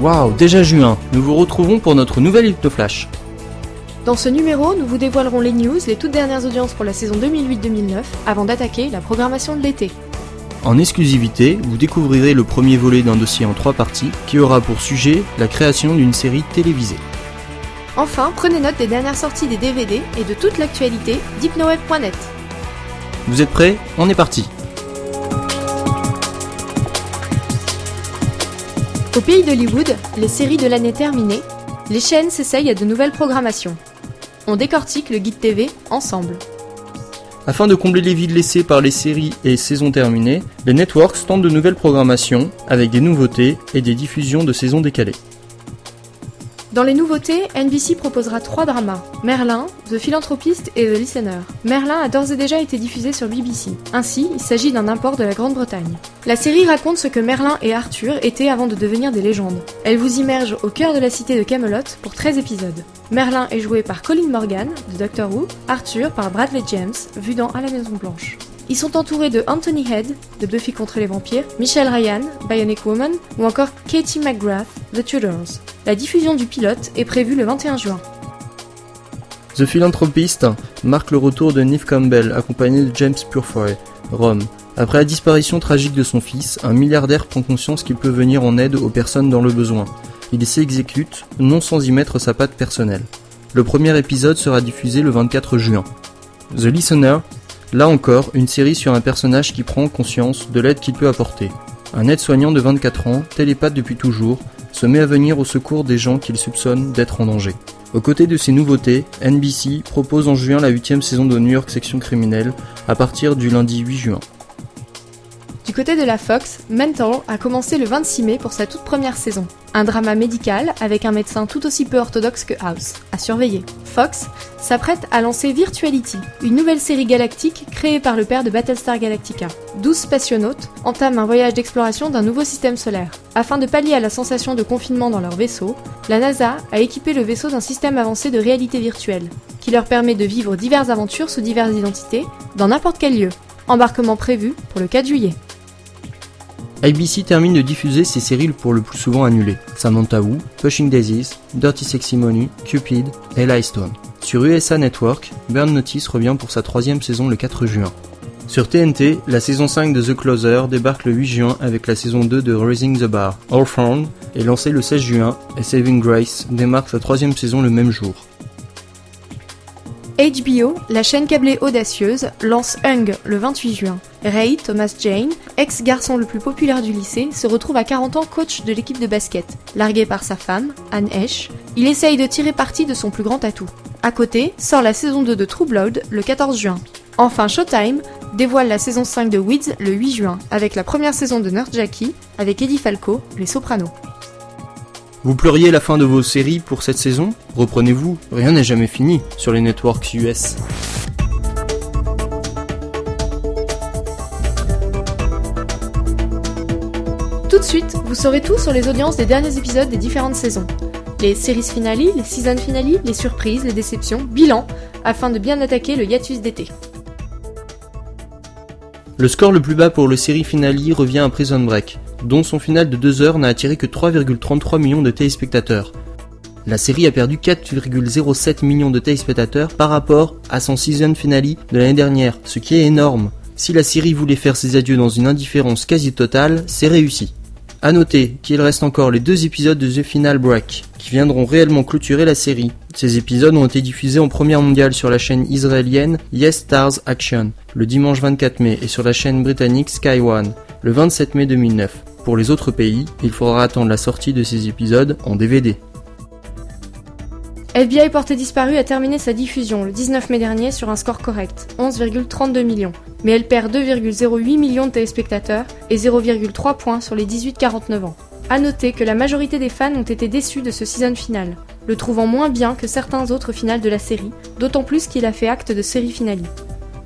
Waouh, déjà juin, nous vous retrouvons pour notre nouvelle Flash. Dans ce numéro, nous vous dévoilerons les news, les toutes dernières audiences pour la saison 2008-2009, avant d'attaquer la programmation de l'été. En exclusivité, vous découvrirez le premier volet d'un dossier en trois parties qui aura pour sujet la création d'une série télévisée. Enfin, prenez note des dernières sorties des DVD et de toute l'actualité d'hypnoweb.net. Vous êtes prêts? On est parti Au pays d'Hollywood, les séries de l'année terminées, les chaînes s'essayent à de nouvelles programmations. On décortique le guide TV ensemble. Afin de combler les vides laissés par les séries et saisons terminées, les networks tentent de nouvelles programmations avec des nouveautés et des diffusions de saisons décalées. Dans les nouveautés, NBC proposera trois dramas Merlin, The Philanthropist et The Listener. Merlin a d'ores et déjà été diffusé sur BBC. Ainsi, il s'agit d'un import de la Grande-Bretagne. La série raconte ce que Merlin et Arthur étaient avant de devenir des légendes. Elle vous immerge au cœur de la cité de Camelot pour 13 épisodes. Merlin est joué par Colin Morgan de Doctor Who, Arthur par Bradley James, vu dans À la Maison Blanche. Ils sont entourés de Anthony Head, de Buffy contre les vampires, Michelle Ryan, Bionic Woman, ou encore Katie McGrath, The Tudors. La diffusion du pilote est prévue le 21 juin. The Philanthropist marque le retour de Neve Campbell accompagné de James Purefoy, Rome. Après la disparition tragique de son fils, un milliardaire prend conscience qu'il peut venir en aide aux personnes dans le besoin. Il s'exécute, non sans y mettre sa patte personnelle. Le premier épisode sera diffusé le 24 juin. The Listener Là encore, une série sur un personnage qui prend conscience de l'aide qu'il peut apporter. Un aide-soignant de 24 ans, télépathe depuis toujours, se met à venir au secours des gens qu'il soupçonne d'être en danger. Aux côtés de ces nouveautés, NBC propose en juin la huitième saison de New York Section Criminelle à partir du lundi 8 juin. Du côté de la Fox, Mental a commencé le 26 mai pour sa toute première saison. Un drama médical avec un médecin tout aussi peu orthodoxe que House, à surveiller. Fox s'apprête à lancer Virtuality, une nouvelle série galactique créée par le père de Battlestar Galactica. 12 spationautes entament un voyage d'exploration d'un nouveau système solaire. Afin de pallier à la sensation de confinement dans leur vaisseau, la NASA a équipé le vaisseau d'un système avancé de réalité virtuelle, qui leur permet de vivre diverses aventures sous diverses identités, dans n'importe quel lieu. Embarquement prévu pour le 4 juillet. ABC termine de diffuser ses séries pour le plus souvent annulées. Samantha Wu, Pushing Daisies, Dirty Sexy Money, Cupid et Stone. Sur USA Network, Burn Notice revient pour sa troisième saison le 4 juin. Sur TNT, la saison 5 de The Closer débarque le 8 juin avec la saison 2 de Raising the Bar. All Found est lancée le 16 juin et Saving Grace démarque sa troisième saison le même jour. HBO, la chaîne câblée audacieuse, lance Hung le 28 juin. Ray Thomas Jane, ex-garçon le plus populaire du lycée, se retrouve à 40 ans coach de l'équipe de basket. Largué par sa femme, Anne Esch, il essaye de tirer parti de son plus grand atout. À côté, sort la saison 2 de True Blood le 14 juin. Enfin, Showtime dévoile la saison 5 de Weeds le 8 juin, avec la première saison de Nerd Jackie, avec Eddie Falco, Les Sopranos. Vous pleuriez la fin de vos séries pour cette saison? Reprenez-vous, rien n'est jamais fini sur les networks US. Vous saurez tout sur les audiences des derniers épisodes des différentes saisons. Les séries finales, les season finales, les surprises, les déceptions, bilan, afin de bien attaquer le hiatus d'été. Le score le plus bas pour le série finale revient à Prison Break, dont son final de 2 heures n'a attiré que 3,33 millions de téléspectateurs. La série a perdu 4,07 millions de téléspectateurs par rapport à son season finale de l'année dernière, ce qui est énorme. Si la série voulait faire ses adieux dans une indifférence quasi totale, c'est réussi. A noter qu'il reste encore les deux épisodes de The Final Break, qui viendront réellement clôturer la série. Ces épisodes ont été diffusés en première mondiale sur la chaîne israélienne Yes Stars Action, le dimanche 24 mai, et sur la chaîne britannique Sky One, le 27 mai 2009. Pour les autres pays, il faudra attendre la sortie de ces épisodes en DVD. FBI Portée disparue a terminé sa diffusion le 19 mai dernier sur un score correct, 11,32 millions, mais elle perd 2,08 millions de téléspectateurs et 0,3 points sur les 18-49 ans. A noter que la majorité des fans ont été déçus de ce season final, le trouvant moins bien que certains autres finales de la série, d'autant plus qu'il a fait acte de série finale.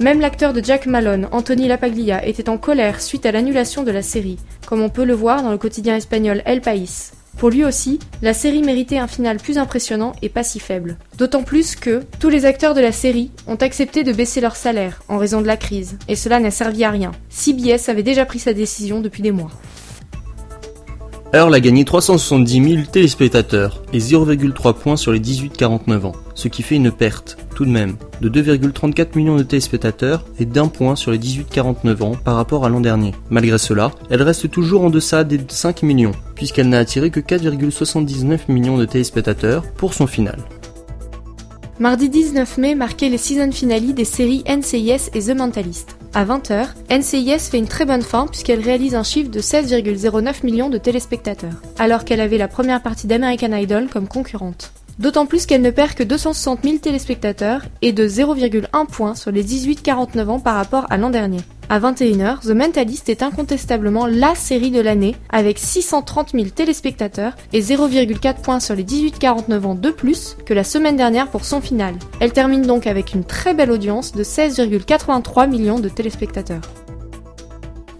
Même l'acteur de Jack Malone, Anthony Lapaglia, était en colère suite à l'annulation de la série, comme on peut le voir dans le quotidien espagnol El País. Pour lui aussi, la série méritait un final plus impressionnant et pas si faible. D'autant plus que tous les acteurs de la série ont accepté de baisser leur salaire en raison de la crise, et cela n'a servi à rien. CBS avait déjà pris sa décision depuis des mois. Earl a gagné 370 000 téléspectateurs et 0,3 points sur les 18-49 ans, ce qui fait une perte, tout de même, de 2,34 millions de téléspectateurs et d'un point sur les 18-49 ans par rapport à l'an dernier. Malgré cela, elle reste toujours en deçà des 5 millions, puisqu'elle n'a attiré que 4,79 millions de téléspectateurs pour son final. Mardi 19 mai marquait les season finales des séries NCIS et The Mentalist. À 20h, NCIS fait une très bonne fin puisqu'elle réalise un chiffre de 16,09 millions de téléspectateurs, alors qu'elle avait la première partie d'American Idol comme concurrente. D'autant plus qu'elle ne perd que 260 000 téléspectateurs et de 0,1 point sur les 18-49 ans par rapport à l'an dernier. À 21h, The Mentalist est incontestablement la série de l'année avec 630 000 téléspectateurs et 0,4 points sur les 18-49 ans de plus que la semaine dernière pour son final. Elle termine donc avec une très belle audience de 16,83 millions de téléspectateurs.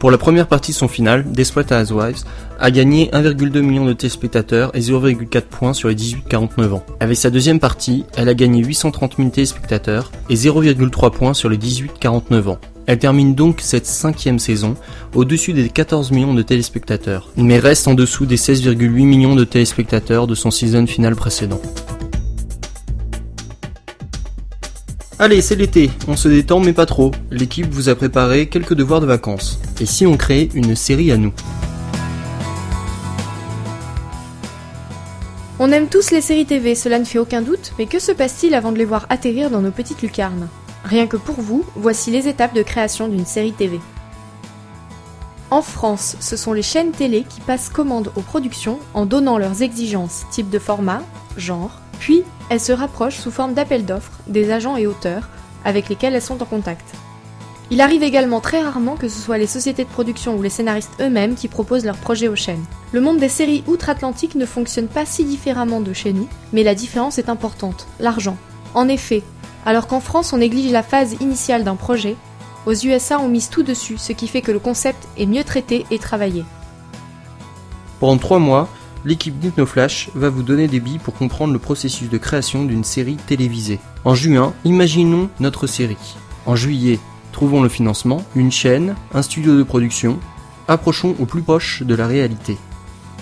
Pour la première partie de son final, Desperate Housewives a gagné 1,2 million de téléspectateurs et 0,4 points sur les 18-49 ans. Avec sa deuxième partie, elle a gagné 830 000 téléspectateurs et 0,3 points sur les 18-49 ans. Elle termine donc cette cinquième saison au-dessus des 14 millions de téléspectateurs, mais reste en dessous des 16,8 millions de téléspectateurs de son season final précédent. Allez, c'est l'été, on se détend mais pas trop. L'équipe vous a préparé quelques devoirs de vacances. Et si on crée une série à nous? On aime tous les séries TV, cela ne fait aucun doute, mais que se passe-t-il avant de les voir atterrir dans nos petites lucarnes? Rien que pour vous, voici les étapes de création d'une série TV. En France, ce sont les chaînes télé qui passent commande aux productions en donnant leurs exigences, type de format, genre, puis elles se rapprochent sous forme d'appels d'offres des agents et auteurs avec lesquels elles sont en contact. Il arrive également très rarement que ce soit les sociétés de production ou les scénaristes eux-mêmes qui proposent leurs projets aux chaînes. Le monde des séries outre-Atlantique ne fonctionne pas si différemment de chez nous, mais la différence est importante, l'argent. En effet, alors qu'en France on néglige la phase initiale d'un projet, aux USA on mise tout dessus, ce qui fait que le concept est mieux traité et travaillé. Pendant trois mois, l'équipe d'HypnoFlash va vous donner des billes pour comprendre le processus de création d'une série télévisée. En juin, imaginons notre série. En juillet, trouvons le financement, une chaîne, un studio de production. Approchons au plus proche de la réalité.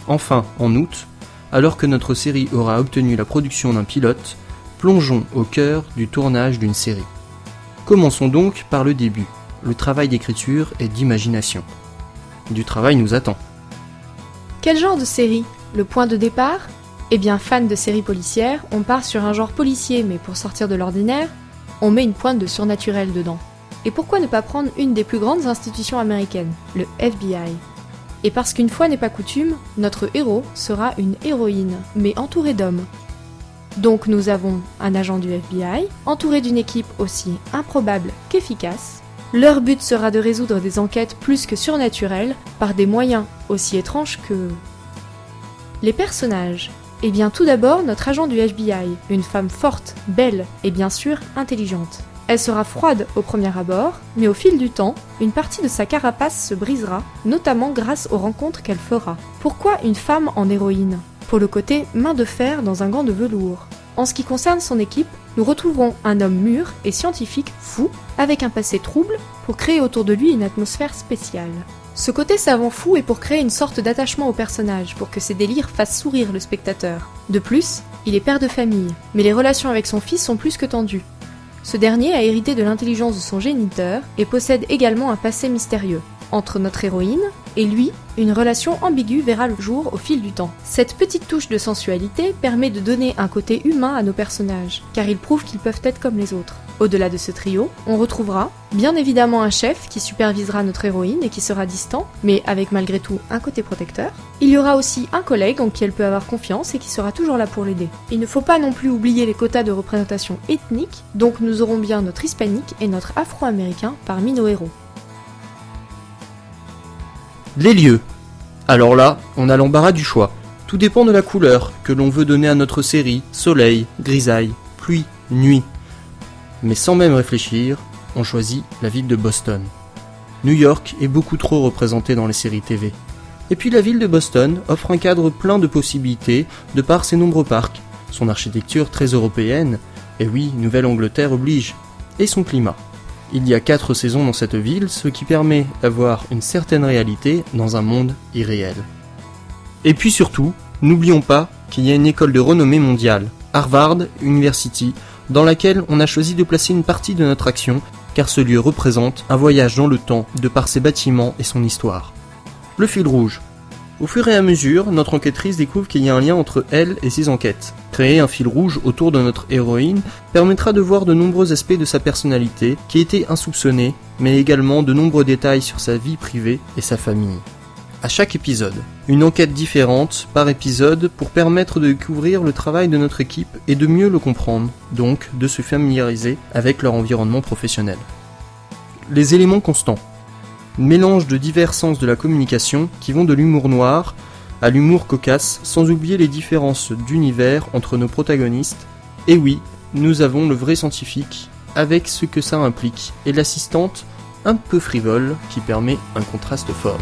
Enfin, en août, alors que notre série aura obtenu la production d'un pilote, plongeons au cœur du tournage d'une série. Commençons donc par le début, le travail d'écriture et d'imagination. Du travail nous attend. Quel genre de série? Le point de départ? Eh bien, fan de séries policières, on part sur un genre policier, mais pour sortir de l'ordinaire, on met une pointe de surnaturel dedans. Et pourquoi ne pas prendre une des plus grandes institutions américaines, le FBI Et parce qu'une fois n'est pas coutume, notre héros sera une héroïne, mais entourée d'hommes. Donc nous avons un agent du FBI, entouré d'une équipe aussi improbable qu'efficace. Leur but sera de résoudre des enquêtes plus que surnaturelles par des moyens aussi étranges que... Les personnages. Eh bien tout d'abord notre agent du FBI, une femme forte, belle et bien sûr intelligente. Elle sera froide au premier abord, mais au fil du temps, une partie de sa carapace se brisera, notamment grâce aux rencontres qu'elle fera. Pourquoi une femme en héroïne? Le côté main de fer dans un gant de velours. En ce qui concerne son équipe, nous retrouverons un homme mûr et scientifique fou, avec un passé trouble, pour créer autour de lui une atmosphère spéciale. Ce côté savant fou est pour créer une sorte d'attachement au personnage, pour que ses délires fassent sourire le spectateur. De plus, il est père de famille, mais les relations avec son fils sont plus que tendues. Ce dernier a hérité de l'intelligence de son géniteur et possède également un passé mystérieux. Entre notre héroïne et lui, une relation ambiguë verra le jour au fil du temps. Cette petite touche de sensualité permet de donner un côté humain à nos personnages, car ils prouvent qu'ils peuvent être comme les autres. Au-delà de ce trio, on retrouvera bien évidemment un chef qui supervisera notre héroïne et qui sera distant, mais avec malgré tout un côté protecteur. Il y aura aussi un collègue en qui elle peut avoir confiance et qui sera toujours là pour l'aider. Il ne faut pas non plus oublier les quotas de représentation ethnique, donc nous aurons bien notre hispanique et notre afro-américain parmi nos héros. Les lieux. Alors là, on a l'embarras du choix. Tout dépend de la couleur que l'on veut donner à notre série, soleil, grisaille, pluie, nuit. Mais sans même réfléchir, on choisit la ville de Boston. New York est beaucoup trop représentée dans les séries TV. Et puis la ville de Boston offre un cadre plein de possibilités de par ses nombreux parcs, son architecture très européenne, et oui, Nouvelle-Angleterre oblige, et son climat. Il y a quatre saisons dans cette ville, ce qui permet d'avoir une certaine réalité dans un monde irréel. Et puis surtout, n'oublions pas qu'il y a une école de renommée mondiale, Harvard University, dans laquelle on a choisi de placer une partie de notre action, car ce lieu représente un voyage dans le temps de par ses bâtiments et son histoire. Le fil rouge. Au fur et à mesure, notre enquêtrice découvre qu'il y a un lien entre elle et ses enquêtes. Créer un fil rouge autour de notre héroïne permettra de voir de nombreux aspects de sa personnalité qui étaient insoupçonnés, mais également de nombreux détails sur sa vie privée et sa famille. À chaque épisode, une enquête différente par épisode pour permettre de découvrir le travail de notre équipe et de mieux le comprendre, donc de se familiariser avec leur environnement professionnel. Les éléments constants mélange de divers sens de la communication qui vont de l'humour noir à l'humour cocasse, sans oublier les différences d'univers entre nos protagonistes. Et oui, nous avons le vrai scientifique, avec ce que ça implique, et l'assistante un peu frivole qui permet un contraste fort.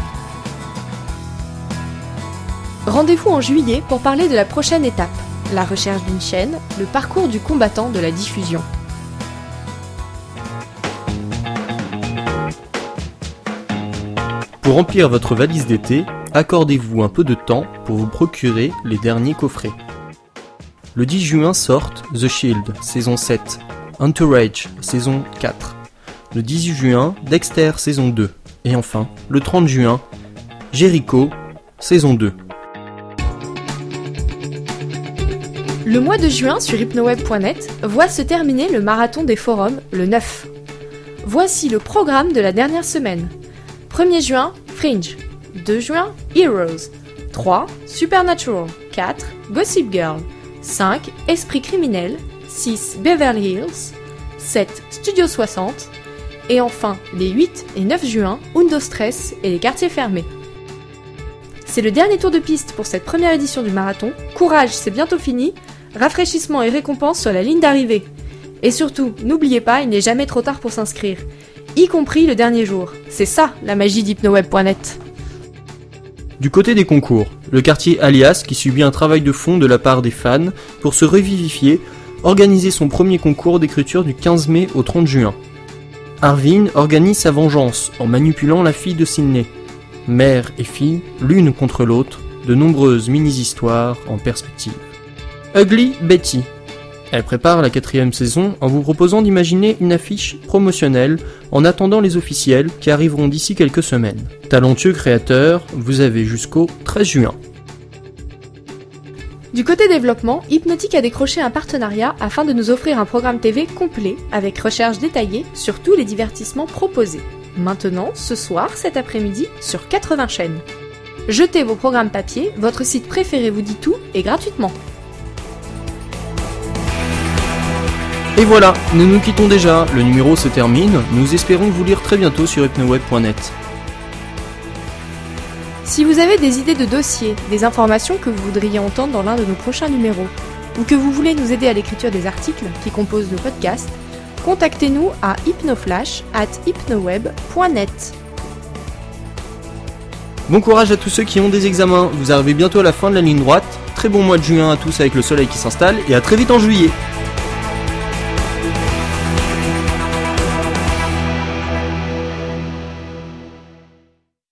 Rendez-vous en juillet pour parler de la prochaine étape, la recherche d'une chaîne, le parcours du combattant de la diffusion. Pour remplir votre valise d'été, accordez-vous un peu de temps pour vous procurer les derniers coffrets. Le 10 juin sortent The Shield, saison 7, Entourage, saison 4. Le 18 juin, Dexter, saison 2. Et enfin, le 30 juin, Jericho, saison 2. Le mois de juin sur hypnoweb.net voit se terminer le marathon des forums le 9. Voici le programme de la dernière semaine. 1er juin, Fringe. 2 juin, Heroes. 3, Supernatural. 4, Gossip Girl. 5, Esprit criminel. 6, Beverly Hills. 7, Studio 60. Et enfin, les 8 et 9 juin, Undo Stress et les quartiers fermés. C'est le dernier tour de piste pour cette première édition du marathon. Courage, c'est bientôt fini. Rafraîchissement et récompense sur la ligne d'arrivée. Et surtout, n'oubliez pas, il n'est jamais trop tard pour s'inscrire y compris le dernier jour. C'est ça la magie d'hypnoweb.net. Du côté des concours, le quartier Alias, qui subit un travail de fond de la part des fans pour se revivifier, organisait son premier concours d'écriture du 15 mai au 30 juin. Arvin organise sa vengeance en manipulant la fille de Sydney. Mère et fille, l'une contre l'autre, de nombreuses mini-histoires en perspective. Ugly Betty, elle prépare la quatrième saison en vous proposant d'imaginer une affiche promotionnelle en attendant les officiels qui arriveront d'ici quelques semaines. Talentueux créateur, vous avez jusqu'au 13 juin. Du côté développement, Hypnotic a décroché un partenariat afin de nous offrir un programme TV complet avec recherche détaillée sur tous les divertissements proposés. Maintenant, ce soir, cet après-midi, sur 80 chaînes. Jetez vos programmes papier, votre site préféré vous dit tout et gratuitement. Et voilà, nous nous quittons déjà, le numéro se termine, nous espérons vous lire très bientôt sur hypnoweb.net. Si vous avez des idées de dossiers, des informations que vous voudriez entendre dans l'un de nos prochains numéros, ou que vous voulez nous aider à l'écriture des articles qui composent le podcast, contactez-nous à hypnoflash at hypnoweb.net. Bon courage à tous ceux qui ont des examens, vous arrivez bientôt à la fin de la ligne droite, très bon mois de juin à tous avec le soleil qui s'installe, et à très vite en juillet